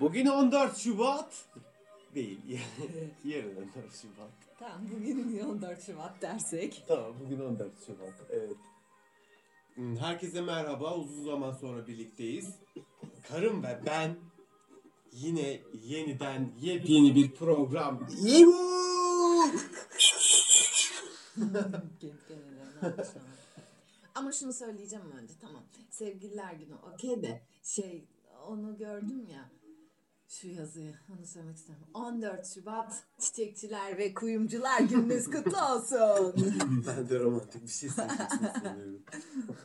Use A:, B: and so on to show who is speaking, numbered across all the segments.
A: Bugün 14 Şubat. Değil. Yarın 14 Şubat.
B: Tamam bugün 14 Şubat dersek.
A: Tamam bugün 14 Şubat. Evet. Hmm, Herkese merhaba. Uzun zaman sonra birlikteyiz. Karım ve ben yine yeniden yepyeni bir program.
B: Ama şunu söyleyeceğim önce tamam. Sevgililer günü okey de şey onu gördüm ya şu yazıyı onu söylemek istiyorum. 14 Şubat Çiçekçiler ve Kuyumcular Gününüz kutlu olsun.
A: ben de romantik bir şey söyleyeceksin sanıyorum.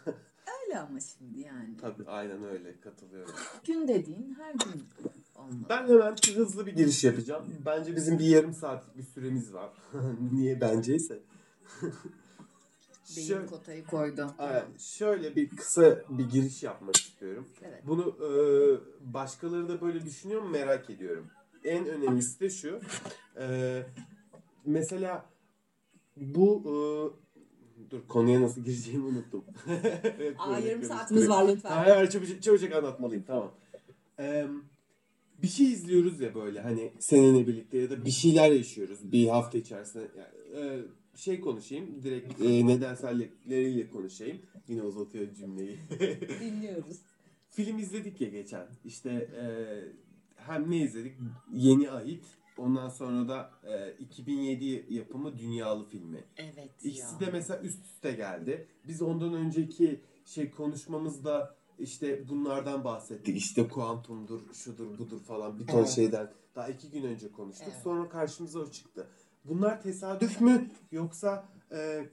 B: Öyle ama şimdi yani.
A: Tabii aynen öyle katılıyorum.
B: Gün dediğin her gün olmalı.
A: Ben hemen hızlı bir giriş yapacağım. Bence bizim bir yarım saatlik bir süremiz var. Niye benceyse.
B: Beyin
A: Şöyle,
B: kotayı koydu.
A: Aynen. şöyle bir kısa bir giriş yapmak istiyorum.
B: Evet.
A: Bunu e, başkaları da böyle düşünüyor mu merak ediyorum. En önemlisi de şu. E, mesela bu e, dur konuya nasıl gireceğimi unuttum. Evet,
B: Aa yarım saatimiz var lütfen.
A: Hayır hayır çabucak, çabucak anlatmalıyım tamam. Ee, bir şey izliyoruz ya böyle hani seninle birlikte ya da bir şeyler yaşıyoruz bir hafta içerisinde. Yani, e, şey konuşayım direkt e, nedenselleriyle konuşayım. Yine uzatıyor cümleyi.
B: Dinliyoruz.
A: Film izledik ya geçen. İşte e, hem ne izledik? Yeni Ait. Ondan sonra da e, 2007 yapımı Dünyalı filmi.
B: Evet
A: İkisi
B: ya.
A: de mesela üst üste geldi. Biz ondan önceki şey konuşmamızda işte bunlardan bahsettik. İşte kuantumdur, şudur, budur falan bir ton
B: Evet.
A: şeyden. Daha iki gün önce konuştuk.
B: Evet.
A: Sonra karşımıza o çıktı. Bunlar tesadüf mü yoksa e,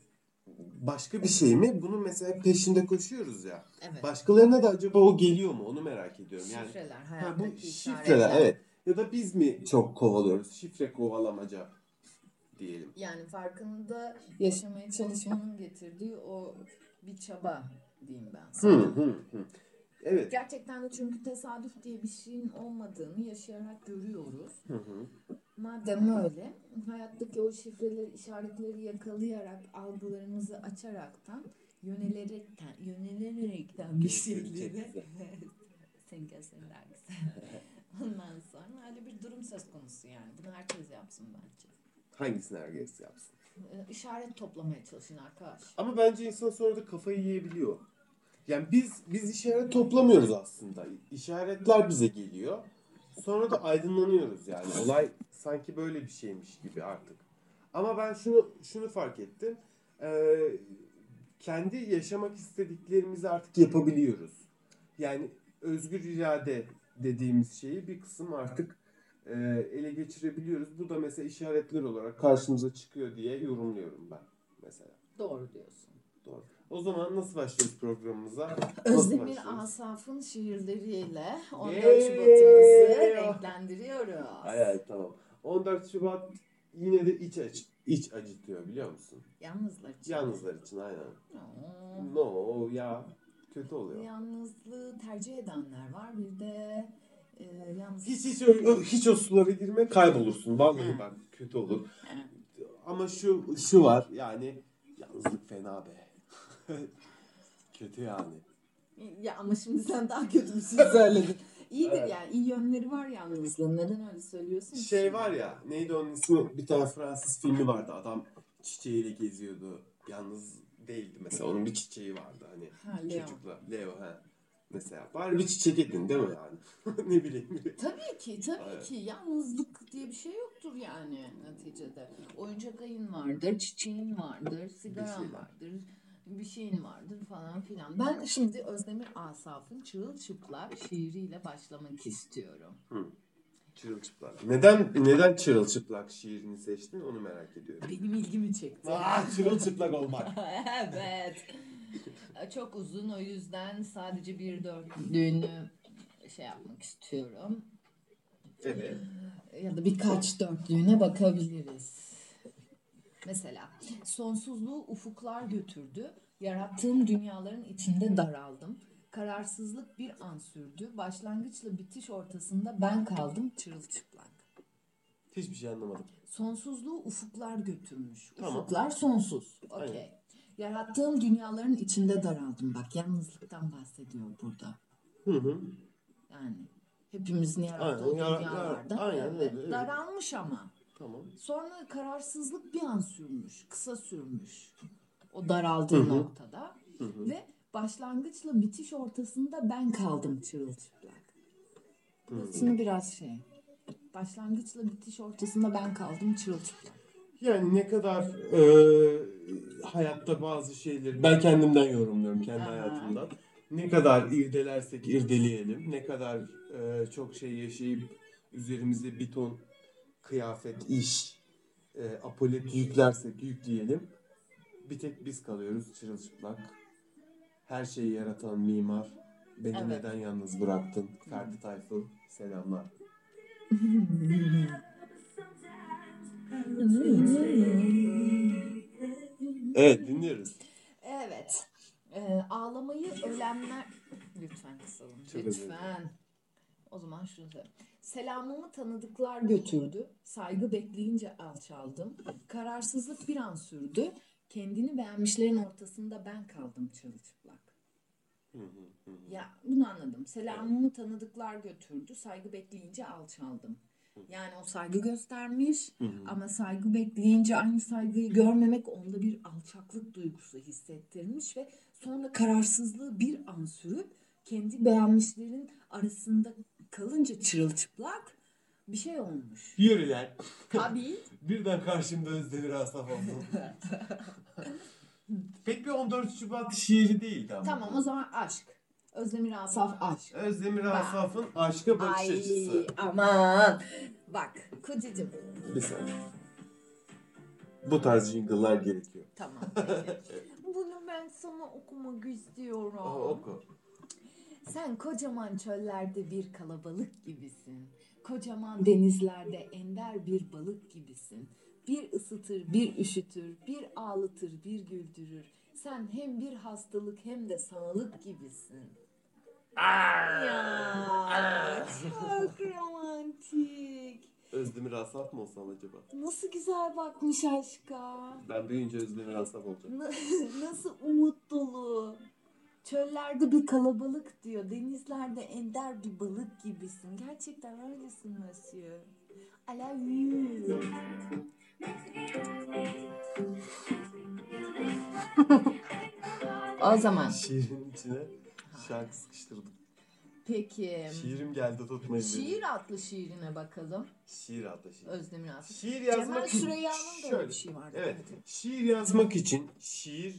A: başka bir şey mi? Bunun mesela peşinde koşuyoruz ya.
B: Evet.
A: Başkalarına da acaba o geliyor mu? Onu merak ediyorum. Yani
B: Şifreler,
A: ha, bu
B: işaretler.
A: şifreler evet. Ya da biz mi çok kovalıyoruz? Şifre kovalamaca diyelim.
B: Yani farkında yaşamaya çalışmanın getirdiği o bir çaba diyeyim ben
A: Hı
B: sana.
A: hı hı. Evet.
B: Gerçekten de çünkü tesadüf diye bir şeyin olmadığını yaşayarak görüyoruz.
A: Hı hı.
B: Madem öyle, hayattaki o şifreleri, işaretleri yakalayarak, algılarımızı açaraktan, yönelerekten, yönelerekten bir şeyleri... Senin gözlerin daha güzel. Ondan sonra öyle bir durum söz konusu yani. Bunu herkes yapsın bence.
A: Hangisini herkes yapsın?
B: Ee, İşaret toplamaya çalışın arkadaş.
A: Ama bence insan sonra da kafayı yiyebiliyor. Yani biz biz işaret toplamıyoruz aslında. İşaretler bize geliyor. Sonra da aydınlanıyoruz yani. Olay sanki böyle bir şeymiş gibi artık. Ama ben şunu şunu fark ettim. Ee, kendi yaşamak istediklerimizi artık yapabiliyoruz. Yani özgür irade dediğimiz şeyi bir kısım artık e, ele geçirebiliyoruz. Bu da mesela işaretler olarak karşımıza çıkıyor diye yorumluyorum ben mesela.
B: Doğru diyorsun.
A: Doğru. O zaman nasıl başlıyoruz programımıza?
B: Özdemir? Asaf'ın şiirleriyle 14
A: Yeah.
B: Şubat'ımızı renklendiriyoruz.
A: Hay hay tamam. 14 Şubat yine de iç aç iç acıtıyor biliyor musun?
B: Yalnızlar için.
A: Yalnızlar için aynen.
B: Oo.
A: No ya kötü oluyor.
B: Yalnızlığı tercih edenler var. Bir de e, yalnız...
A: Hiç hiç o, hiç o sulara girme kaybolursun. Vallahi bak kötü olur. Ama şu şu var yani yalnızlık fena be. kötü yani.
B: Ya ama şimdi sen daha kötü bir şey söyledin. İyidir
A: Evet.
B: yani. iyi yönleri var yalnızlığın. Neden öyle söylüyorsun?
A: Şey
B: şimdi?
A: var ya neydi onun ismi? Bir tane Fransız filmi vardı. Adam çiçeğiyle geziyordu. Yalnız değildi mesela. Onun bir çiçeği vardı hani.
B: Ha, Leo.
A: Çocukla. Leo ha. Mesela. Bari bir çiçek edin değil mi yani? ne bileyim.
B: Tabii ki, tabii
A: Evet.
B: ki. Yalnızlık diye bir şey yoktur yani neticede. Oyuncak ayın vardır, çiçeğin vardır, sigaran vardır, bir şeyin vardır falan filan. Ben şimdi Özdemir Asaf'ın Çırılçıplak şiiriyle başlamak istiyorum.
A: Çırılçıplak. Neden neden çırılçıplak şiirini seçtin onu merak ediyorum.
B: Benim ilgimi çekti.
A: Ah çırılçıplak olmak.
B: evet. Çok uzun o yüzden sadece bir dörtlüğünü şey yapmak istiyorum.
A: Evet.
B: ya da birkaç dörtlüğüne bakabiliriz. Mesela sonsuzluğu ufuklar götürdü. Yarattığım dünyaların içinde daraldım. Kararsızlık bir an sürdü. Başlangıçla bitiş ortasında ben kaldım çırılçıplak.
A: Hiçbir şey anlamadım.
B: Sonsuzluğu ufuklar götürmüş.
A: Tamam.
B: Ufuklar sonsuz.
A: Aynen.
B: Okey. Yarattığım dünyaların içinde daraldım. Bak yalnızlıktan bahsediyor burada.
A: Hı hı.
B: Yani Hepimizin yarattığı
A: Aynen,
B: dünyalarda.
A: yara- aynen
B: Evet,
A: öyle, evet.
B: Daralmış ama.
A: Tamam.
B: Sonra kararsızlık bir an sürmüş. Kısa sürmüş. O daraldığı noktada. Ve başlangıçla bitiş ortasında ben kaldım çırılçıplak. Burasını biraz şey. Başlangıçla bitiş ortasında ben kaldım çırılçıplak.
A: Yani ne kadar e, hayatta bazı şeyleri ben kendimden yorumluyorum kendi
B: Aha.
A: hayatımdan. Ne kadar irdelersek irdeleyelim, ne kadar e, çok şey yaşayıp üzerimize bir ton kıyafet, iş, e, apolet yüklersek yükleyelim. Bir tek biz kalıyoruz çırılçıplak. Her şeyi yaratan mimar. Beni
B: Evet.
A: neden yalnız bıraktın? Ferdi Tayfur. Selamlar. Evet dinliyoruz.
B: Evet. Ee, ağlamayı ölenler... Lütfen kısalım. Lütfen. O zaman şunu söyleyeyim. Selamımı tanıdıklar götürdü. Saygı bekleyince alçaldım. Kararsızlık bir an sürdü. Kendini beğenmişlerin ortasında ben kaldım çırılçıplak. Ya bunu anladım. Selamımı tanıdıklar götürdü. Saygı bekleyince alçaldım. Yani o saygı göstermiş ama saygı bekleyince aynı saygıyı görmemek onda bir alçaklık duygusu hissettirmiş ve sonra kararsızlığı bir an sürüp kendi beğenmişlerin arasında kalınca çırılçıplak bir şey olmuş.
A: Yürü lan.
B: Tabii.
A: Birden karşımda Özdemir Asaf oldu. Pek bir 14 Şubat şiiri değildi ama.
B: Tamam o zaman aşk. Özdemir Asaf aşk.
A: Özdemir Asaf'ın aşka bakış
B: Ay
A: açısı.
B: aman. Bak kocacığım.
A: Bir saniye. Bu tarz jingle'lar gerekiyor.
B: Tamam. Bunu ben sana okumak istiyorum.
A: Aa, oku.
B: Sen kocaman çöllerde bir kalabalık gibisin. Kocaman denizlerde ender bir balık gibisin. Bir ısıtır, bir üşütür, bir ağlatır, bir güldürür. Sen hem bir hastalık hem de sağlık gibisin. Ya çok romantik.
A: Özdemir Asaf mı olsam acaba?
B: Nasıl güzel bakmış aşka.
A: Ben büyüyünce Özdemir Asaf olacağım.
B: Na- Nasıl umut dolu. Çöllerde bir kalabalık diyor. Denizlerde ender bir balık gibisin. Gerçekten öylesin Monsieur. I love you. o zaman.
A: Şiirin içine şarkı sıkıştırdım.
B: Peki.
A: Şiirim geldi tutmayın beni.
B: Şiir adlı şiirine bakalım.
A: Şiir adlı şiir.
B: Özdemir Asaf.
A: Şiir
B: Cemal
A: yazmak
B: Süreyya'nın da öyle bir şey vardı.
A: Evet. Şiir yazmak için şiir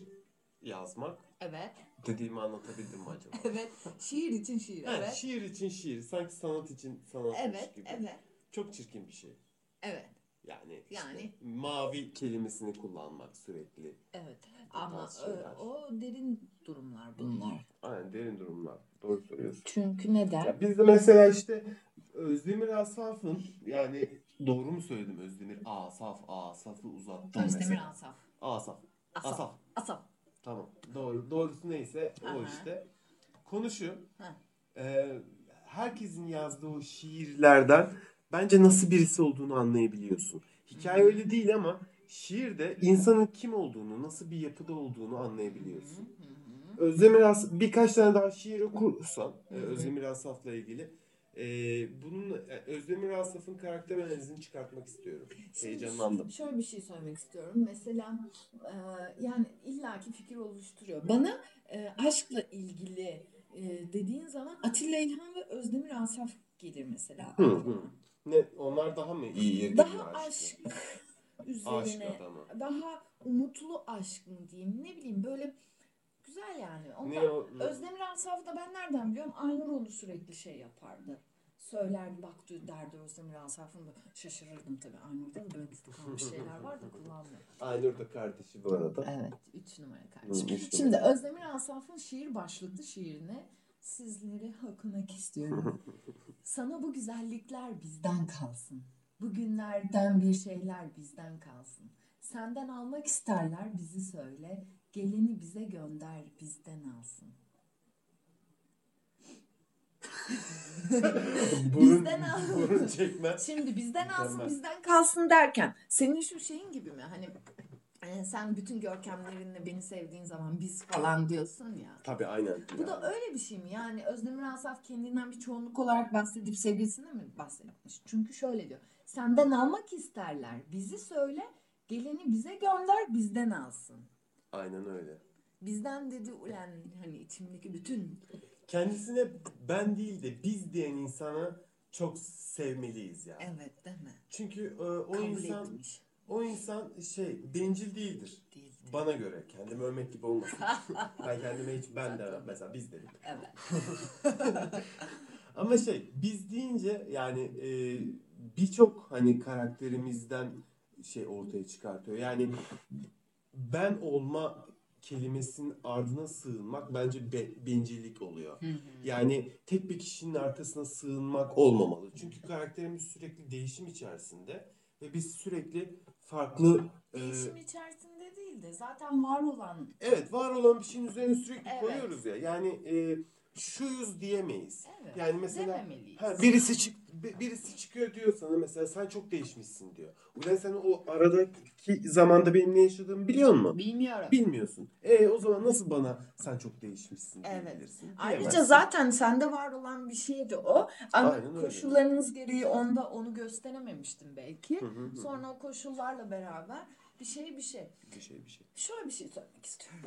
A: yazmak
B: Evet.
A: Dediğimi anlatabildim mi acaba?
B: Evet. Şiir için şiir.
A: Ha,
B: Evet.
A: Şiir için şiir. Sanki sanat için sanatmış
B: Evet.
A: gibi.
B: Evet.
A: Çok çirkin bir şey.
B: Evet.
A: Yani, işte
B: Yani.
A: mavi kelimesini kullanmak sürekli.
B: Evet. Ama
A: şeyler.
B: e, o derin durumlar bunlar.
A: Aynen derin durumlar. Doğru söylüyorsun.
B: Çünkü neden?
A: Ya biz de mesela işte Özdemir Asaf'ın yani doğru mu söyledim Özdemir Asaf Asaf'ı uzattım
B: Özdemir
A: mesela.
B: Asaf.
A: Asaf.
B: Asaf.
A: Asaf.
B: Asaf.
A: Tamam. Doğru. Doğrusu neyse o
B: Aha.
A: işte. Konu şu.
B: Ha.
A: e, herkesin yazdığı o şiirlerden bence nasıl birisi olduğunu anlayabiliyorsun. Hikaye öyle değil ama şiirde insanın kim olduğunu, nasıl bir yapıda olduğunu anlayabiliyorsun. Özdemir Asaf birkaç tane daha şiir okursan e. Özdemir Asaf'la ilgili e, bunun e, Özdemir Asaf'ın karakter analizini çıkartmak istiyorum. Heyecanlandım.
B: Şöyle bir şey söylemek istiyorum. Mesela e, yani illaki fikir oluşturuyor. Bana e, aşkla ilgili e, dediğin zaman Atilla İlhan ve Özdemir Asaf gelir mesela.
A: Hı hı. Ne onlar daha mı iyi
B: Daha aşk
A: Aşk
B: üzerine,
A: adamı.
B: daha umutlu aşk mı diyeyim ne bileyim böyle güzel yani. Ondan,
A: o?
B: Özdemir Asaf'ı da ben nereden biliyorum? Aynuroğlu sürekli şey yapardı. Söylerdi bak derdi Özdemir Asaf'ın da şaşırırdım tabii. Aynur'da da böyle gizli kalmış şeyler var da kullanmıyor.
A: Aynur da kardeşi bu arada.
B: Evet. Üç numara
A: Hı,
B: kardeşim.
A: üç numara.
B: Şimdi Özdemir Asaf'ın şiir başlıklı şiirine sizlere okumak istiyorum. Sana bu güzellikler bizden kalsın. Bugünlerden bir şeyler bizden kalsın. Senden almak isterler bizi söyle. Geleni bize gönder bizden alsın.
A: burun,
B: Bizden al.
A: burun çekme.
B: Şimdi bizden alsın bizden kalsın derken senin şu şeyin gibi mi? Hani e, sen bütün görkemlerinle beni sevdiğin zaman biz falan diyorsun ya.
A: Tabii aynen.
B: Bu
A: yani.
B: da öyle bir şey mi? Yani Özdemir Asaf kendinden bir çoğunluk olarak bahsedip sevgilisine mi bahsetmiş? Çünkü şöyle diyor. Senden almak isterler. Bizi söyle. Geleni bize gönder bizden alsın.
A: Aynen öyle.
B: Bizden dedi ulan hani içimdeki bütün
A: Kendisine ben değil de biz diyen insana çok sevmeliyiz yani.
B: evet değil mi?
A: Çünkü e, o
B: Kabul
A: insan
B: etmiş.
A: o insan şey bencil değildir.
B: Değil.
A: Bana göre kendimi övmek gibi olmasın. ben kendime hiç ben de mesela biz dedim.
B: Evet.
A: Ama şey biz deyince yani e, birçok hani karakterimizden şey ortaya çıkartıyor. Yani ben olma kelimesinin ardına sığınmak bence be- bencillik oluyor. Yani tek bir kişinin arkasına sığınmak olmamalı. Çünkü karakterimiz sürekli değişim içerisinde ve biz sürekli farklı e,
B: Değişim içerisinde değil de zaten var olan
A: evet var olan bir şeyin üzerine sürekli
B: Evet.
A: koyuyoruz ya. Yani e, şuyuz diyemeyiz.
B: evet.
A: Yani mesela. Ha, birisi çık bi- birisi çıkıyor diyor sana mesela sen çok değişmişsin diyor. Ulan sen o aradaki zamanda benim ne yaşadığımı biliyor musun?
B: Bilmiyorum.
A: Bilmiyorsun. E o zaman nasıl bana sen çok değişmişsin
B: Evet.
A: diyebilirsin?
B: Ayrıca
A: Diyemezsin.
B: zaten sende var olan bir şeydi o. Ama
A: Aynen öyle.
B: koşullarınız gereği onda onu gösterememiştin belki.
A: Hı hı hı.
B: Sonra o koşullarla beraber bir şey bir şey.
A: bir şey bir şey.
B: Şöyle bir şey söylemek istiyorum.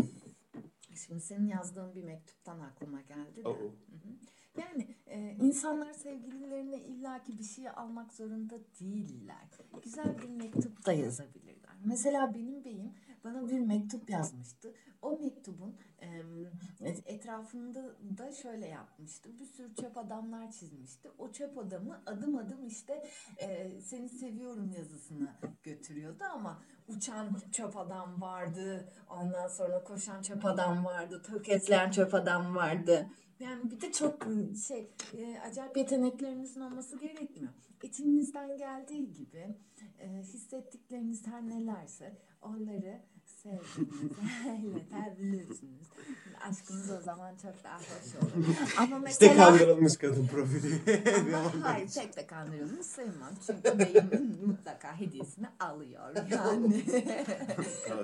B: Şimdi senin yazdığın bir mektuptan aklıma geldi de.
A: Oo.
B: Yani e, insanlar sevgililerine illaki bir şey almak zorunda değiller. Güzel bir mektup da yazabilirler. Mesela benim beyim bana bir mektup yazmıştı. O mektubun etrafında da şöyle yapmıştı. Bir sürü çöp adamlar çizmişti. O çöp adamı adım adım işte seni seviyorum yazısına götürüyordu ama uçan çöp adam vardı. Ondan sonra koşan çöp adam vardı. Tökezleyen çöp adam vardı. Yani bir de çok şey e, acayip yeteneklerinizin olması gerekmiyor. İçinizden geldiği gibi e, hissettikleriniz her nelerse onları sevdiğinize iletebilirsiniz. Aşkınız o zaman çok daha hoş olur. Ama
A: İşte
B: mesela...
A: kandırılmış kadın profili.
B: Ama hayır tek de kandırılmış sayılmam. Çünkü beyim mutlaka hediyesini alıyor yani.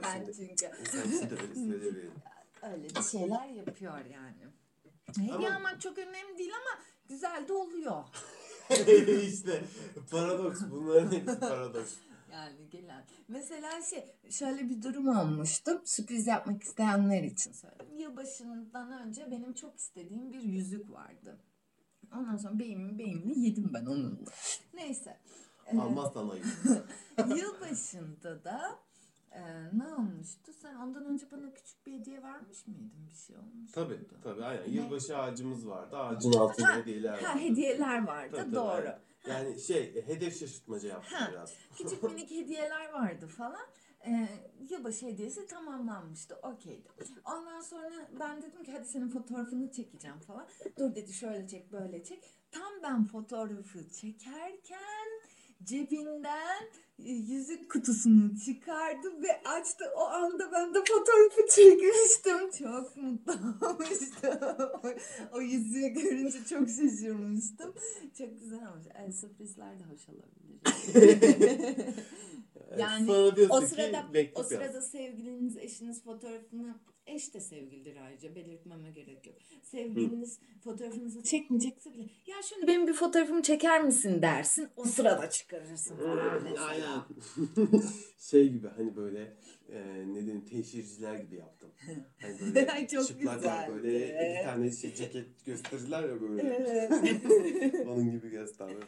B: Ben çünkü
A: öyle
B: bir şeyler yapıyor yani. Hediye
A: Ama-
B: almak çok önemli değil ama güzel de oluyor.
A: işte paradoks. Bunların hepsi paradoks.
B: Yani gelen. Mesela şey şöyle bir durum olmuştu. Sürpriz yapmak isteyenler için söyledim. Yılbaşından önce benim çok istediğim bir yüzük vardı. Ondan sonra beyimin beyimini yedim ben onunla. Neyse.
A: Almazsan ayıp.
B: Yılbaşında da e, ne olmuştu? Sen ondan önce bana küçük bir hediye vermiş miydin? Bir şey olmuş
A: Tabii
B: muydu?
A: tabii aynen.
B: Ne?
A: Yılbaşı ağacımız vardı. Ağacın altında hediyeler vardı.
B: Ha hediyeler vardı
A: Tabii, tabii,
B: doğru.
A: aynen. Yani şey hedef şaşırtmaca yaptım
B: Ha.
A: biraz.
B: Küçük minik hediyeler vardı falan. Ee, yılbaşı hediyesi tamamlanmıştı. Okeydi. Ondan sonra ben dedim ki hadi senin fotoğrafını çekeceğim falan. Dur dedi şöyle çek böyle çek. Tam ben fotoğrafı çekerken cebinden e, yüzük kutusunu çıkardı ve açtı. O anda ben de fotoğrafı çekmiştim. Çok mutlu olmuştum. O, o yüzüğü görünce çok şaşırmıştım. Çok güzel olmuş. El sürprizler de hoş olabilir. Yani o sırada o sırada sevgiliniz, eşiniz fotoğrafını eş de sevgilidir ayrıca belirtmeme gerek yok. Sevgiliniz fotoğrafınızı çekmeyecekse bile ya şimdi benim bir fotoğrafımı çeker misin dersin. O sırada çıkarırsın.
A: Aynen. şey gibi hani böyle e, ne teşhirciler gibi yaptım. Hani böyle
B: çok
A: çıplaklar
B: güzeldi.
A: böyle iki tane şey ceket gösterirler ya böyle.
B: Evet.
A: Onun gibi gösterdi.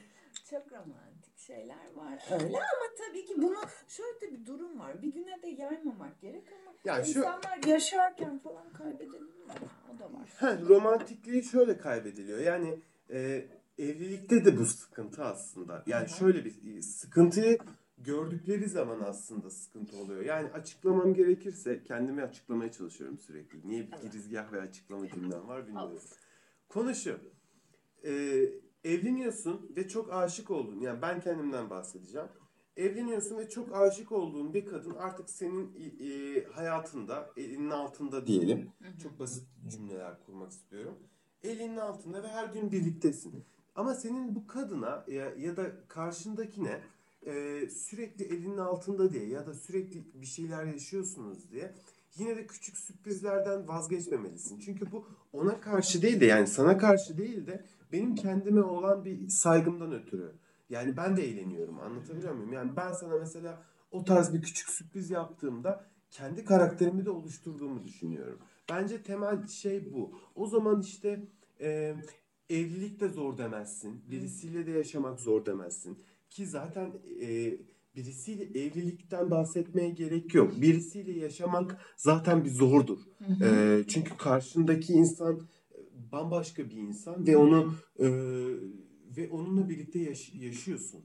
B: Çok romantik şeyler var öyle ama tabii ki bunu şöyle de bir durum var. Bir güne de yaymamak gerek ama
A: Yani şu
B: insanlar yaşarken falan kaybedebilir. O da var.
A: ha, romantikliği şöyle kaybediliyor. Yani e, evlilikte de bu sıkıntı aslında. Yani
B: Hı hı.
A: şöyle bir sıkıntıyı gördükleri zaman aslında sıkıntı oluyor. Yani açıklamam gerekirse kendimi açıklamaya çalışıyorum sürekli. Niye bir girizgah ve açıklama cümlem var bilmiyorum. Konu şu. Ee, evleniyorsun ve çok aşık oldun. Yani ben kendimden bahsedeceğim. Evleniyorsun ve çok aşık olduğun bir kadın artık senin e, hayatında, elinin altında diyelim. Çok basit cümleler kurmak istiyorum. Elinin altında ve her gün birliktesin. Ama senin bu kadına ya, ya da karşındakine e, sürekli elinin altında diye ya da sürekli bir şeyler yaşıyorsunuz diye yine de küçük sürprizlerden vazgeçmemelisin. Çünkü bu ona karşı değil de yani sana karşı değil de benim kendime olan bir saygımdan ötürü. Yani ben de eğleniyorum anlatabiliyor muyum? Yani ben sana mesela o tarz bir küçük sürpriz yaptığımda kendi karakterimi de oluşturduğumu düşünüyorum. Bence temel şey bu. O zaman işte e, evlilik de zor demezsin. Birisiyle de yaşamak zor demezsin. Ki zaten e, birisiyle evlilikten bahsetmeye gerek yok. Birisiyle yaşamak zaten bir zordur. E, çünkü karşındaki insan e, bambaşka bir insan ve onu e, ve onunla birlikte yaş- yaşıyorsun.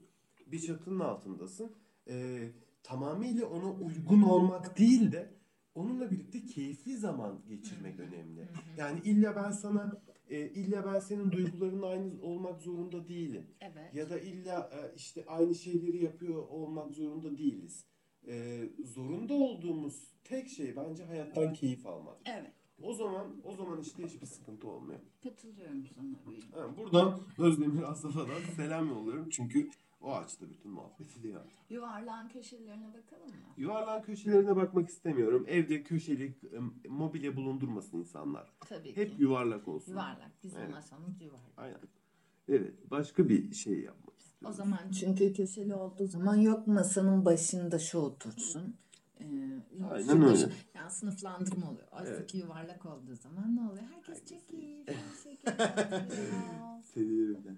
A: Bir çatının altındasın. E, tamamıyla ona uygun olmak değil de onunla birlikte keyifli zaman geçirmek önemli. Yani illa ben sana e, illa ben senin duygularınla aynı olmak zorunda değilim.
B: Evet.
A: Ya da illa e, işte aynı şeyleri yapıyor olmak zorunda değiliz. E, zorunda olduğumuz tek şey bence hayattan keyif almak.
B: Evet.
A: O zaman o zaman işte hiçbir sıkıntı olmuyor.
B: Katılıyorum sana.
A: Ha, buradan Özdemir Asafa'dan selam yolluyorum çünkü o açtı bütün muhabbeti yani.
B: Yuvarlağın köşelerine bakalım mı?
A: Yuvarlan köşelerine bakmak istemiyorum. Evde köşeli e, mobilya bulundurmasın insanlar.
B: Tabii
A: Hep
B: ki.
A: yuvarlak olsun.
B: Yuvarlak. Bizim
A: Evet.
B: masamız yuvarlak.
A: Aynen. Evet. Başka bir şey yapmak istiyorum.
B: O zaman çünkü köşeli olduğu zaman yok masanın başında şu otursun. Ee,
A: Aynen
B: şurada
A: öyle.
B: Yani sınıflandırma oluyor. Oysa
A: Evet.
B: ki yuvarlak olduğu zaman ne oluyor? Herkes
A: Herkes
B: çekil.
A: Seviyorum ben.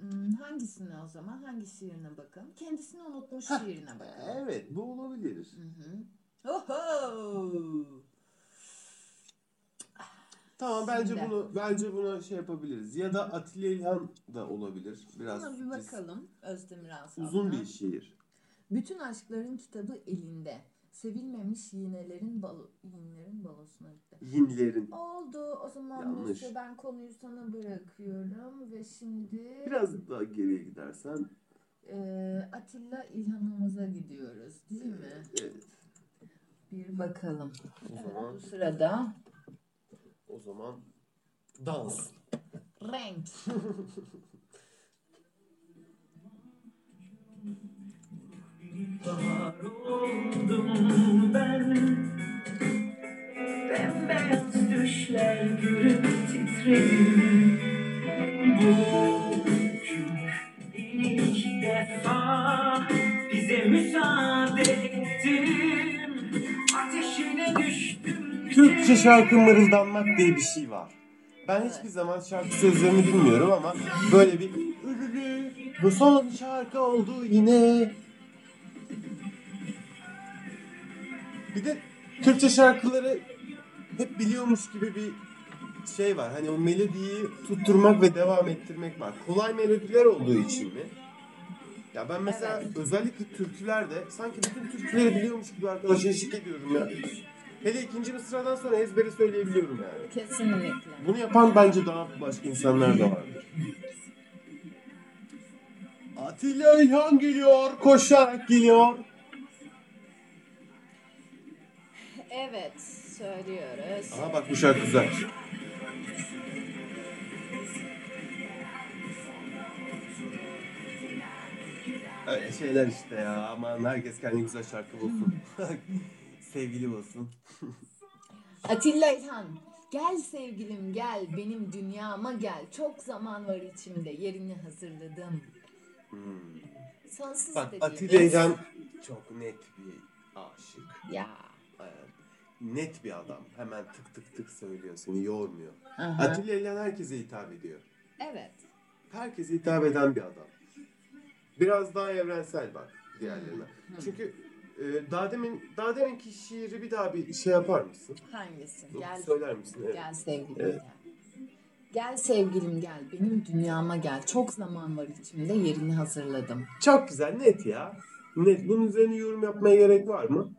B: Hmm, hangisine o zaman? Hangi şiirine bakalım? Kendisini unutmuş şiirine bakalım.
A: Evet. Bu olabilir.
B: Hı hı. Oho!
A: Tamam bence
B: Şimdi.
A: bunu bence buna şey yapabiliriz. Ya da Atilla İlhan da olabilir. Biraz
B: Buna bir bakalım. Özdemir Asaf'tan.
A: uzun bir şiir.
B: Bütün aşkların kitabı elinde. Sevilmemiş yiğnelerin balo yiğnelerin balosuna gitti.
A: Yinlerin.
B: Oldu. O zaman
A: Yanlış.
B: Buse ben konuyu sana bırakıyorum ve şimdi
A: Biraz daha geriye gidersen.
B: eee, Atilla İlhan'ımıza gidiyoruz değil mi?
A: Evet.
B: Bir bakalım.
A: O zaman
B: bu sırada
A: o zaman dans.
B: renk.
C: Bahar oldum ben Bembeyaz düşler görüp titredim Bugün ilk defa bize müsaade ettim Ateşine düştüm
A: Türkçe şarkı mırıldanmak diye bir şey var. Ben hiçbir zaman şarkı sözlerini bilmiyorum ama böyle bir "Ülülü, bu son şarkı oldu yine. Bir de Türkçe şarkıları hep biliyormuş gibi bir şey var. Hani o melodiyi tutturmak ve devam ettirmek var. Kolay melodiler olduğu için mi? Ya ben mesela özellikle türkülerde sanki bütün türküleri biliyormuş gibi arkadaşa eşlik ediyorum ya. Hele ikinci mısradan sonra ezberi söyleyebiliyorum yani.
B: Kesinlikle.
A: Bunu yapan bence daha başka insanlar da vardır. Atilla İlhan geliyor, koşarak geliyor.
B: Evet söylüyoruz.
A: Aha bak bu şarkı güzel. Öyle şeyler işte ya. Aman herkes kendi güzel şarkı bulsun. Sevgili bulsun.
B: Atilla İlhan. Gel sevgilim gel benim dünyama gel. Çok zaman var içimde yerini hazırladım.
A: Hmm.
B: Sonsuz
A: Bak Atilla İlhan çok net bir aşık.
B: Ya.
A: Net bir adam. Hemen tık tık tık söylüyor. Seni yormuyor.
B: Aha.
A: Atilla İlhan herkese hitap ediyor.
B: Evet.
A: Herkese hitap eden bir adam. Biraz daha evrensel bak diğerlerine. Çünkü e, daha demin daha deminki şiiri bir daha bir şey yapar mısın?
B: Hangisi?
A: Dur,
B: Gel
A: Söyler misin? Evet.
B: Gel sevgilim
A: Evet.
B: gel. Gel sevgilim gel. Benim dünyama gel. Çok zaman var içimde. Yerini hazırladım.
A: Çok güzel, net ya. Net. Bunun üzerine yorum yapmaya gerek var mı?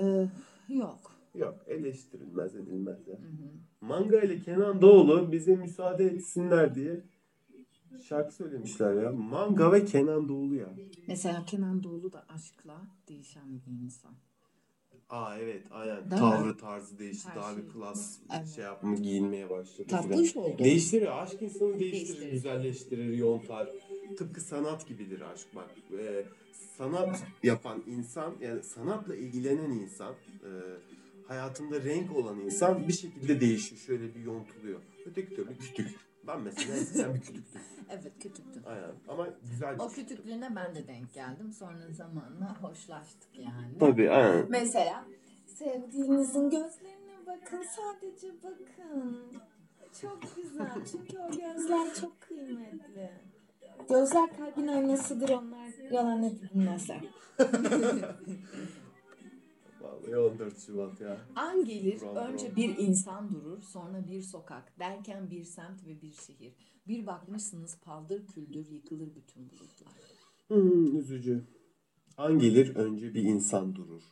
B: Ee, yok.
A: Yok, eleştirilmez edilmez ya.
B: Hı hı.
A: Manga ile Kenan Doğulu bize müsaade etsinler diye şarkı söylemişler ya. Manga ve Kenan Doğulu ya.
B: Mesela Kenan Doğulu da aşkla değişen bir insan.
A: Aa evet aynen.
B: Değil
A: Tavrı tarzı değişti.
B: Her
A: Daha
B: şey.
A: bir klas
B: Evet.
A: şey yapma giyinmeye başladı.
B: Tatlış oldu.
A: Değiştiriyor. Aşk insanı değiştirir,
B: Değiştirir.
A: güzelleştirir, yontar. tıpkı sanat gibidir aşk bak. Ee, sanat yapan insan yani sanatla ilgilenen insan e, hayatında renk olan insan bir şekilde değişiyor. Şöyle bir yontuluyor. Öteki türlü kütük. Ben mesela eskiden bir kütüktüm.
B: Evet küçüktün.
A: Aynen. Ama güzel bir
B: O
A: kütüktüm.
B: küçüklüğüne ben de denk geldim. Sonra zamanla hoşlaştık yani.
A: Tabii aynen.
B: Mesela sevdiğinizin gözlerine bakın sadece bakın. Çok güzel çünkü o gözler çok kıymetli. Gözler kalbin aynasıdır onlar yalan hep bilmezler.
A: Vallahi 14 Şubat ya.
B: An gelir,
A: Bravo,
B: önce bir insan durur, sonra bir sokak, derken bir semt ve bir şehir. Bir bakmışsınız paldır küldür yıkılır bütün bulutlar.
A: Hmm, üzücü. An gelir önce bir insan durur.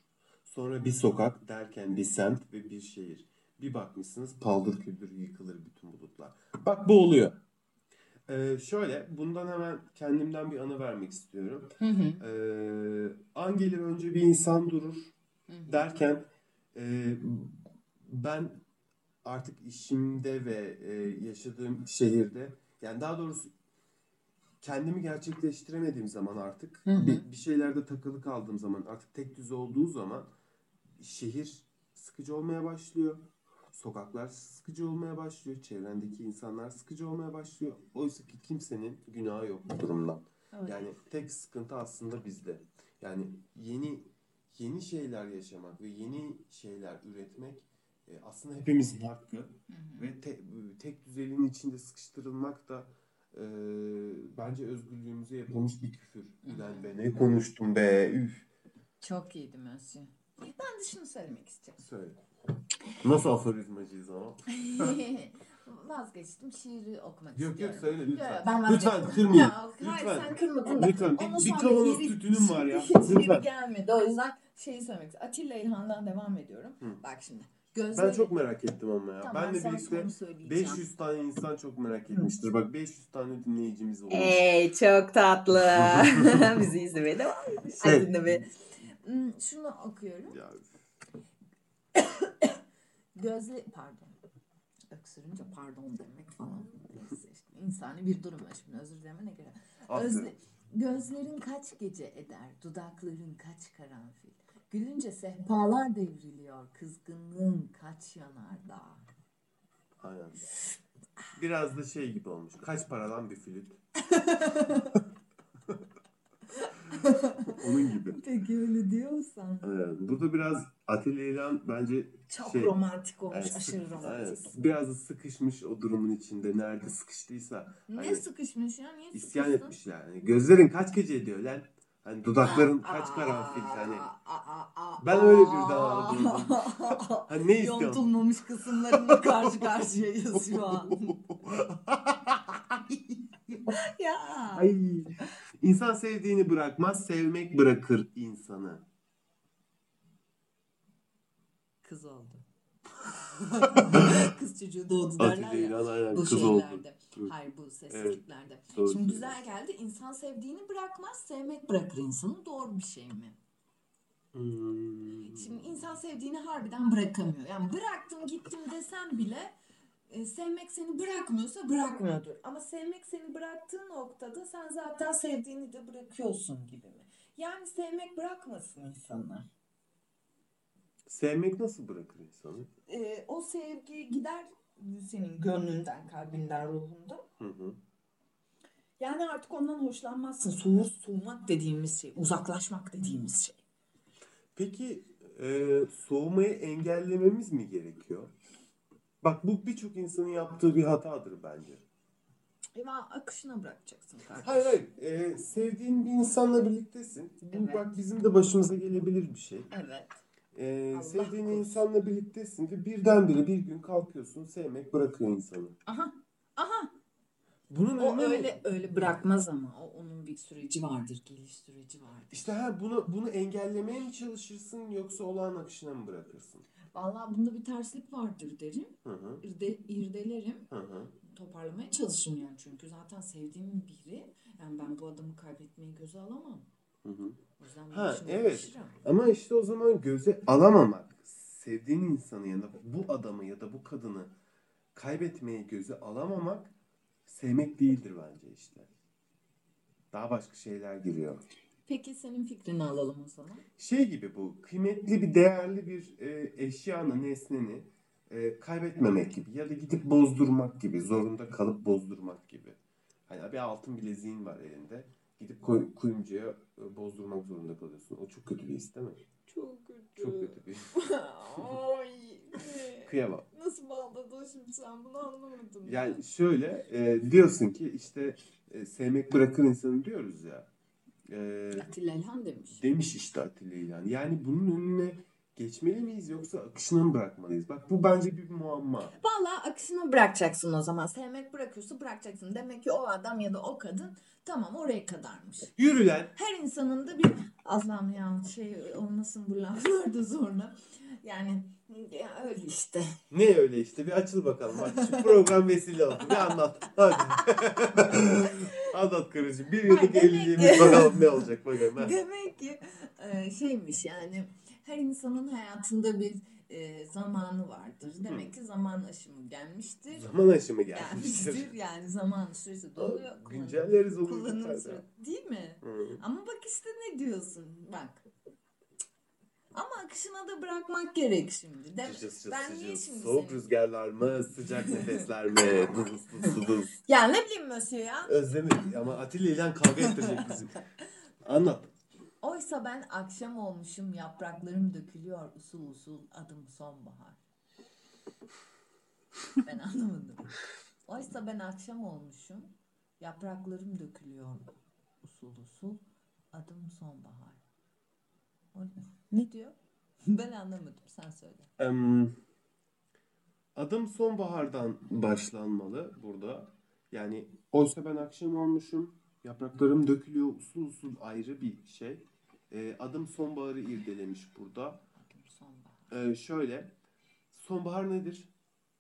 A: Sonra bir sokak derken bir semt ve bir şehir. Bir bakmışsınız paldır küldür yıkılır bütün bulutlar. Bak bu oluyor. Ee, şöyle bundan hemen kendimden bir anı vermek istiyorum.
B: Hı hı.
A: Ee, an gelir önce bir insan durur derken e, ben artık işimde ve e, yaşadığım şehirde yani daha doğrusu kendimi gerçekleştiremediğim zaman artık
B: Hı hı.
A: bir, bir şeylerde takılı kaldığım zaman artık tek düze olduğu zaman şehir sıkıcı olmaya başlıyor. Sokaklar sıkıcı olmaya başlıyor. Çevrendeki insanlar sıkıcı olmaya başlıyor. Oysa ki kimsenin günahı yok bu durumdan.
B: Evet.
A: Yani tek sıkıntı aslında bizde. Yani yeni yeni şeyler yaşamak ve yeni şeyler üretmek e, aslında hepimizin hakkı ve te- tek düzelin içinde sıkıştırılmak da e, bence özgürlüğümüze yapılmış bir küfür. Ulan be ne konuştum be üf.
B: Çok iyiydi Mösyö. Ben de şunu söylemek istiyorum.
A: Söyle. Nasıl aforizmacıyız ama?
B: Vazgeçtim şiiri okumak
A: Yok
B: istiyorum.
A: yok söyle lütfen.
B: Yok, ben vazgeçtim.
A: lütfen kırmayın.
B: Ya, Hayır
A: lütfen.
B: sen kırmadın da.
A: Lütfen. Bir,
B: Onun
A: bir
B: anda
A: kavanoz tütünüm var ya.
B: Hiç yeri
A: Lütfen.
B: gelmedi. O yüzden şeyi söylemek istiyorum. Atilla İlhan'dan devam ediyorum.
A: Hı.
B: Bak şimdi. Gözleri...
A: Ben çok merak ettim ama ya.
B: Tamam,
A: Benle
B: sen
A: birlikte
B: sonra söyleyeceğim.
A: 500 tane insan çok merak etmiştir. Bak 500 tane dinleyicimiz olmuş.
B: Ey çok tatlı. Bizi izlemeye devam edin.
A: Evet.
B: dinlemeye. Hmm, Şunu okuyorum.
A: Ya,
B: Gözle pardon. Öksürünce pardon demek falan. Neyse işte insani bir durum. Şimdi özür dilemene göre. Özle, gözlerin kaç gece eder, dudakların kaç karanfil. Gülünce sehpalar devriliyor, kızgınlığın kaç yanardağ.
A: Aynen. Biraz da şey gibi olmuş. Kaç paradan bir flüt? Onun gibi.
B: Peki öyle diyorsan.
A: Aynen. Burada biraz Atilla İlhan bence
B: Çok
A: Şey,
B: romantik olmuş,
A: yani
B: aşırı romantik.
A: aynen, biraz da sıkışmış o durumun içinde. Nerede sıkıştıysa.
B: Ne
A: Hani
B: sıkışmış ya? Niye
A: isyan
B: sıkıştın?
A: etmiş yani. Gözlerin kaç gece ediyor lan? Hani dudakların kaç karanfil hani. Ben öyle bir daha duydum. Hani ne istiyorsun?
B: Yontulmamış kısımlarımla karşı karşıyayız şu an. ya.
A: Ay. İnsan sevdiğini bırakmaz, sevmek bırakır insanı.
B: Kız oldu. kız çocuğu doğdu derler
A: Atilla
B: ya.
A: Aynen
B: Bu
A: kız oldu.
B: şeylerde.
A: Evet.
B: Hayır bu sessizliklerde.
A: Doğru
B: Şimdi güzel geldi. İnsan sevdiğini bırakmaz, sevmek bırakır insanı. Doğru bir şey mi?
A: Hmm.
B: Şimdi insan sevdiğini harbiden bırakamıyor. Yani bıraktım gittim desem bile e, sevmek seni bırakmıyorsa bırakmıyordur. Ama sevmek seni bıraktığı noktada sen zaten sevdiğini de bırakıyorsun gibi mi? Yani sevmek bırakmasın insanlar.
A: Sevmek nasıl bırakır insanı?
B: E, o sevgi gider senin gönlünden, kalbinden, ruhundan.
A: Hı hı.
B: Yani artık ondan hoşlanmazsın. Soğur, soğumak dediğimiz şey, uzaklaşmak dediğimiz şey.
A: Peki e, soğumayı engellememiz mi gerekiyor? Bak bu birçok insanın yaptığı bir hatadır bence.
B: Ama akışına bırakacaksın kardeşim.
A: Hayır hayır. E, sevdiğin bir insanla birliktesin. Bu
B: Evet.
A: bak bizim de başımıza gelebilir bir şey.
B: Evet.
A: E,
B: Allah
A: sevdiğin
B: korusun.
A: insanla birliktesin ve birdenbire bir gün kalkıyorsun sevmek bırakıyor insanı.
B: Aha. Aha.
A: Bunun
B: O öyle öyle bırakmaz ama o onun bir süreci vardır, geliş süreci vardır.
A: İşte ha bunu bunu engellemeye mi çalışırsın yoksa olağan akışına mı bırakırsın?
B: Vallahi bunda bir terslik vardır derim.
A: Hı hı.
B: İrde, irdelerim.
A: Hı hı.
B: Toparlamaya çalışırım yani çünkü zaten sevdiğim biri. Yani ben bu adamı kaybetmeyi göze alamam.
A: Hı hı.
B: O yüzden
A: Ha, evet.
B: uğraşırım.
A: Ama işte o zaman göze alamamak, sevdiğin insanı ya da bu adamı ya da bu kadını kaybetmeyi göze alamamak sevmek değildir bence işte. Daha başka şeyler giriyor.
B: Peki senin fikrini alalım o zaman.
A: Şey gibi bu kıymetli bir değerli bir e, eşyanı, nesneni e, kaybetmemek gibi ya da gidip bozdurmak gibi, zorunda kalıp bozdurmak gibi. Hani bir altın bileziğin var elinde. Gidip koy, kuyumcuya e, bozdurmak zorunda kalıyorsun. O çok kötü bir his değil mi?
B: Çok kötü.
A: Çok kötü bir his.
B: Ay.
A: Kıyamam.
B: Nasıl bağladın şimdi sen bunu anlamadım.
A: Yani şöyle e, diyorsun ki işte e, sevmek bırakır insanı diyoruz ya. E,
B: Atilla İlhan demiş.
A: demiş işte Atilla İlhan. Yani bunun önüne geçmeli miyiz yoksa akışına mı bırakmalıyız? Bak bu bence bir muamma.
B: Valla akışına bırakacaksın o zaman. Sevmek bırakıyorsa bırakacaksın. Demek ki o adam ya da o kadın tamam oraya kadarmış.
A: Yürü lan.
B: Her insanın da bir Allah'ım ya şey olmasın bu laflar da sonra. Yani ya öyle işte.
A: Ne öyle işte bir açıl bakalım. Bak şu program vesile oldu. Bir anlat. Hadi. anlat karıcığım. Bir yıllık evliliğimiz bakalım ne olacak bakalım. ha.
B: Demek ki e, şeymiş yani her insanın hayatında bir e, zamanı vardır. Demek ki zaman aşımı gelmiştir.
A: Zaman aşımı gelmiştir.
B: Gelmiştir yani zaman süresi doluyor.
A: Güncelleriz olur.
B: Kullanım süresi değil mi?
A: Hı.
B: Ama bak işte ne diyorsun bak. Ama akışına da bırakmak gerek şimdi. De-
A: Cız cız
B: ben
A: cız
B: niye şimdi
A: Soğuk
B: seni-
A: rüzgarlar mı? Sıcak nefesler mi? Duz duz duz duz.
B: Ya ne bileyim Mösyö ya.
A: Özlemedik ama Atilla ile kavga ettirecek bizi. Anlat.
B: Oysa ben akşam olmuşum yapraklarım dökülüyor usul usul adım sonbahar. Ben anlamadım. Oysa ben akşam olmuşum yapraklarım dökülüyor usul usul adım sonbahar. O ne? Ne diyor? Ben anlamadım sen söyle.
A: Em, adım sonbahardan başlanmalı burada. Yani oysa ben akşam olmuşum. Yapraklarım dökülüyor. Usul usul ayrı bir şey. E, adım sonbaharı irdelemiş burada.
B: Sonbahar.
A: E, şöyle. Sonbahar nedir?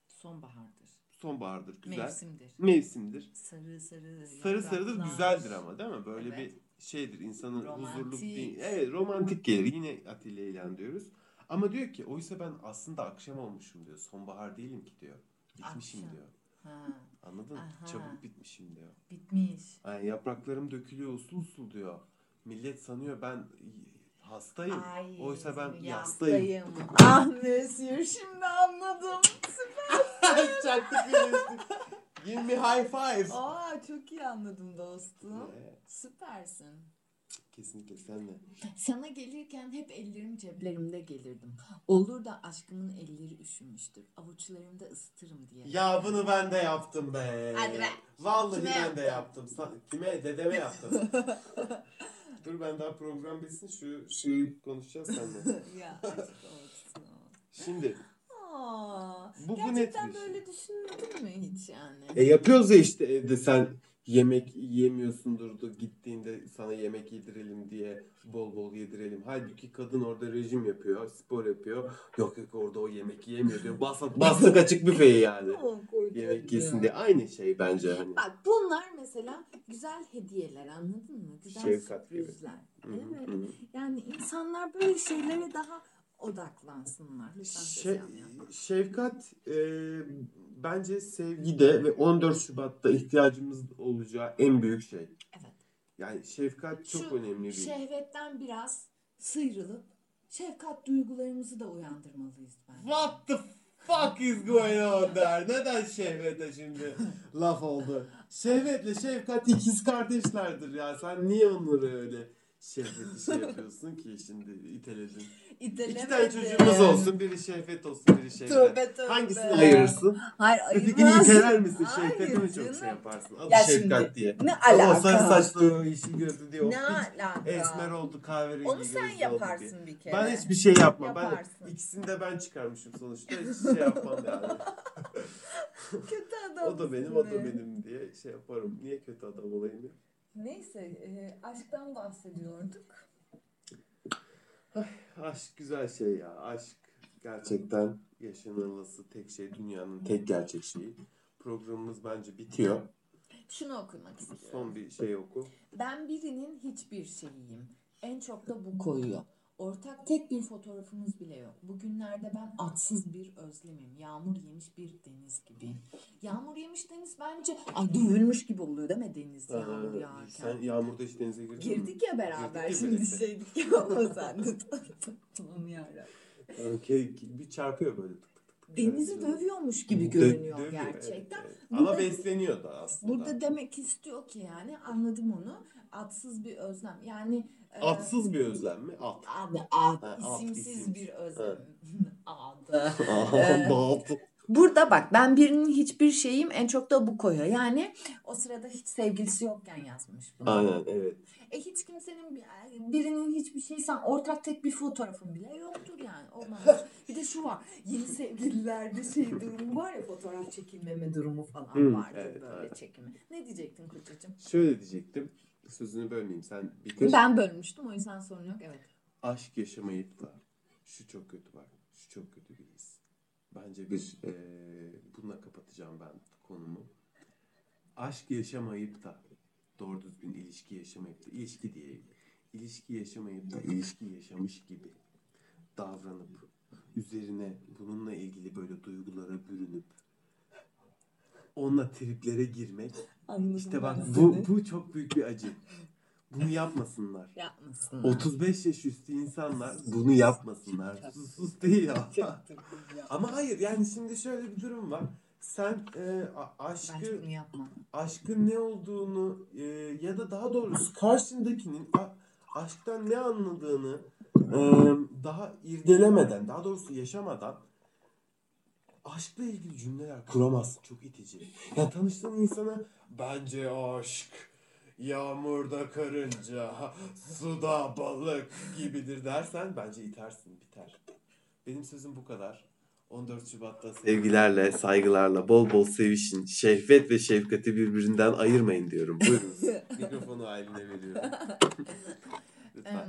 B: Sonbahardır.
A: Sonbahardır. Güzel.
B: Mevsimdir.
A: Mevsimdir.
B: Sarı sarı.
A: Sarı sarıdır güzeldir ama değil mi? Böyle
B: Evet.
A: bir şeydir insanın
B: Romantik.
A: huzurlu bir evet romantik gelir yine Atilla İlhan diyoruz. Ama diyor ki oysa ben aslında akşam olmuşum diyor. Sonbahar değilim ki diyor. Bitmişim
B: Akşam.
A: diyor.
B: Ha,
A: Anladın?
B: Aha.
A: Çabuk bitmişim diyor.
B: bitmiş.
A: Yani yapraklarım dökülüyor usul usul diyor. Millet sanıyor ben hastayım.
B: Ay,
A: oysa ben yastayım.
B: yastayım. ah Monsieur şimdi anladım.
A: Çaktık beni. Give me high five.
B: Aa çok iyi anladım dostum.
A: Evet,
B: Süpersin.
A: kesinlikle sen de.
B: Sana gelirken hep ellerim ceplerimde gelirdim. Olur da aşkımın elleri üşümüştür. Avuçlarımda ısıtırım diye.
A: Ya bunu ben de yaptım be.
B: Hadi be.
A: Vallahi
B: Kime
A: ben de
B: yaptın?
A: yaptım. Sa- Kime? Dedeme yaptım. Dur ben daha program bitsin şu şeyi konuşacağız seninle.
B: ya aşk olsun.
A: Şimdi
B: Aa,
A: Bu- bu
B: gerçekten
A: net bir şey.
B: böyle düşünmedin mi yani?
A: e, yapıyoruz ya işte evde sen yemek yiyemiyorsundur da gittiğinde sana yemek yedirelim diye bol bol yedirelim. Halbuki kadın orada rejim yapıyor, spor yapıyor. Yok yok orada o yemek yiyemiyor diyor. Bas, bastık açık büfeyi yani. Yemek yesin diye. Aynı şey bence hani.
B: Bak bunlar mesela güzel hediyeler anladın mı? Güzel
A: Şefkat gibi.
B: sürprizler.
A: Hı,
B: Evet. Yani insanlar böyle şeylere daha odaklansınlar. Yapmayalım.
A: şefkat e, bence sevgide ve 14 Şubat'ta ihtiyacımız olacağı en büyük şey.
B: Evet.
A: Yani şefkat çok
B: Şu
A: önemli bir.
B: Şehvetten biraz sıyrılıp şefkat duygularımızı da uyandırmalıyız bence.
A: What the fuck is going on there? Neden şehvete şimdi laf oldu? Şehvetle şefkat ikiz kardeşlerdir ya. Sen niye onları öyle şehvetli şey yapıyorsun ki şimdi iteledin? İki tane çocuğumuz olsun. Biri şehvet olsun, biri şefkat.
B: Tövbe tövbe.
A: Hangisini ayırırsın?
B: Hayır
A: Ötekini
B: ayırmaz.
A: iteler misin?
B: Hayır
A: Şefkati mi çok şey yaparsın? Adı
B: Ya
A: şefkat
B: şimdi,
A: diye.
B: Ne
A: Ama o
B: alaka?
A: sarı saçlı, yeşil gözlü diye.
B: Ne alaka?
A: Esmer oldu, kahverengi
B: Onu sen
A: oldu
B: yaparsın bir kere.
A: Ben hiçbir şey yapmam.
B: Yaparsın.
A: Ben ikisini de ben çıkarmışım sonuçta. Hiç şey yapmam yani.
B: Kötü adam.
A: o da benim, o da benim diye şey yaparım. Niye kötü adam olayım ya?
B: Neyse e, aşktan bahsediyorduk.
A: Aşk güzel şey ya. Aşk gerçekten yaşanılması tek şey. Dünyanın tek gerçek şeyi. Programımız bence bitiyor.
B: Şunu okumak istiyorum.
A: Son bir şey oku.
B: Ben birinin hiçbir şeyiyim. En çok da bu koyuyor. Ortak tek bir fotoğrafımız bile yok. Bugünlerde ben atsız bir özlemim. Yağmur yemiş bir deniz gibiyim. Yağmur yemiş deniz bence ay dövülmüş gibi oluyor değil mi deniz yağmur
A: Aa,
B: yağarken?
A: Sen yağmurda hiç denize girdin mi?
B: Girdik ya beraber
A: Girdik
B: şimdi şeydik ya ama sen de tamam yarabbim.
A: Okey, bir çarpıyor böyle.
B: Denizi dövüyormuş gibi
A: Dö-
B: görünüyor
A: dövüyor,
B: gerçekten.
A: evet, evet.
B: Burada-
A: Ama besleniyor da aslında.
B: Burada demek istiyor ki yani anladım onu. Atsız bir özlem. Yani e,
A: Atsız bir özlem mi? At.
B: Abi
A: Ha, ad,
B: isimsiz
A: isim.
B: bir özlem. Adı.
A: Dağıtı.
B: Burada bak ben birinin hiçbir şeyim en çok da bu koyuyor. Yani o sırada hiç sevgilisi yokken yazmış bunu.
A: Aynen evet.
B: E hiç kimsenin bir- birinin hiçbir şey sen ortak tek bir fotoğrafın bile yoktur yani. Olmamış. bir de şu var. Yeni sevgililerde şey durumu var ya fotoğraf çekilmeme durumu falan
A: Hı,
B: vardır
A: evet,
B: böyle
A: evet.
B: çekimi. Ne diyecektin kocacığım?
A: Şöyle diyecektim. Sözünü bölmeyeyim. Sen bitir.
B: Ben bölmüştüm o yüzden sorun yok evet.
A: Aşk yaşamayıp da şu çok kötü bak. Şu çok kötü. Bence bir eee bununla kapatacağım ben konumu. Aşk yaşamayıp da doğru düzgün ilişki yaşamayıp da ilişki diye ilişki yaşamayıp da ilişki yaşamış gibi davranıp üzerine bununla ilgili böyle duygulara bürünüp onunla triplere girmek
B: Anladım
A: işte bak
B: ben
A: bu, bu çok büyük bir acı. Bunu yapmasınlar.
B: Yapmasın.
A: 35 yaş üstü insanlar bunu yapmasınlar. Sus sus değil ya. Ama hayır yani şimdi şöyle bir durum var. Sen e, aşkı aşkın ne olduğunu e, ya da daha doğrusu karşındakinin a- aşktan ne anladığını e, daha irdelemeden, daha doğrusu yaşamadan aşkla ilgili cümleler kuramazsın. Çok itici. Ya tanıştığın insana bence aşk yağmurda karınca, suda balık gibidir dersen bence itersin, biter. Benim sözüm bu kadar. 14 Şubat'ta sevgilerle, saygılarla, bol bol sevişin. Şehvet ve şefkati birbirinden ayırmayın diyorum. Buyurun. Mikrofonu Aylin'e veriyorum. Lütfen.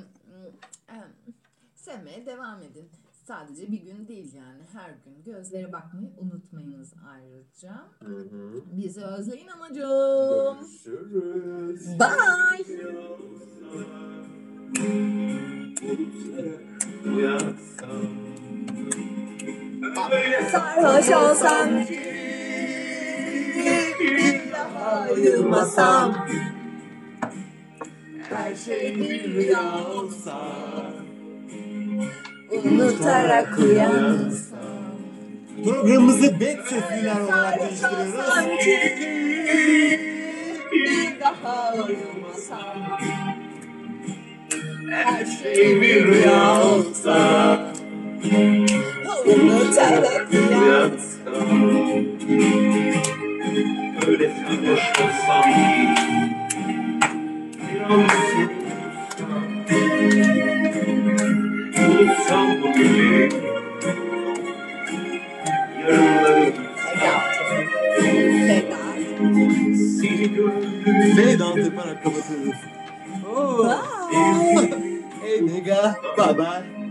B: Sevmeye devam edin. Sadece bir gün değil yani her gün gözlere bakmayı unutmayınız ayrıca.
A: Hı hı.
B: Bizi özleyin amacım.
A: Görüşürüz.
B: Bye. Sarhoş olsam bir daha ayılmasam her şey bir rüya olsa unutarak uyansam
A: Programımızı bet sesliler olarak değiştiriyoruz.
B: Sanki bir daha uyumasam Her şey bir rüya olsa Unutarak uyansam
C: Öyle sarhoş olsam Bir an gördüm
A: Ve dans yaparak kapatıyoruz.
B: Bye.
A: Hey nigga, bye bye.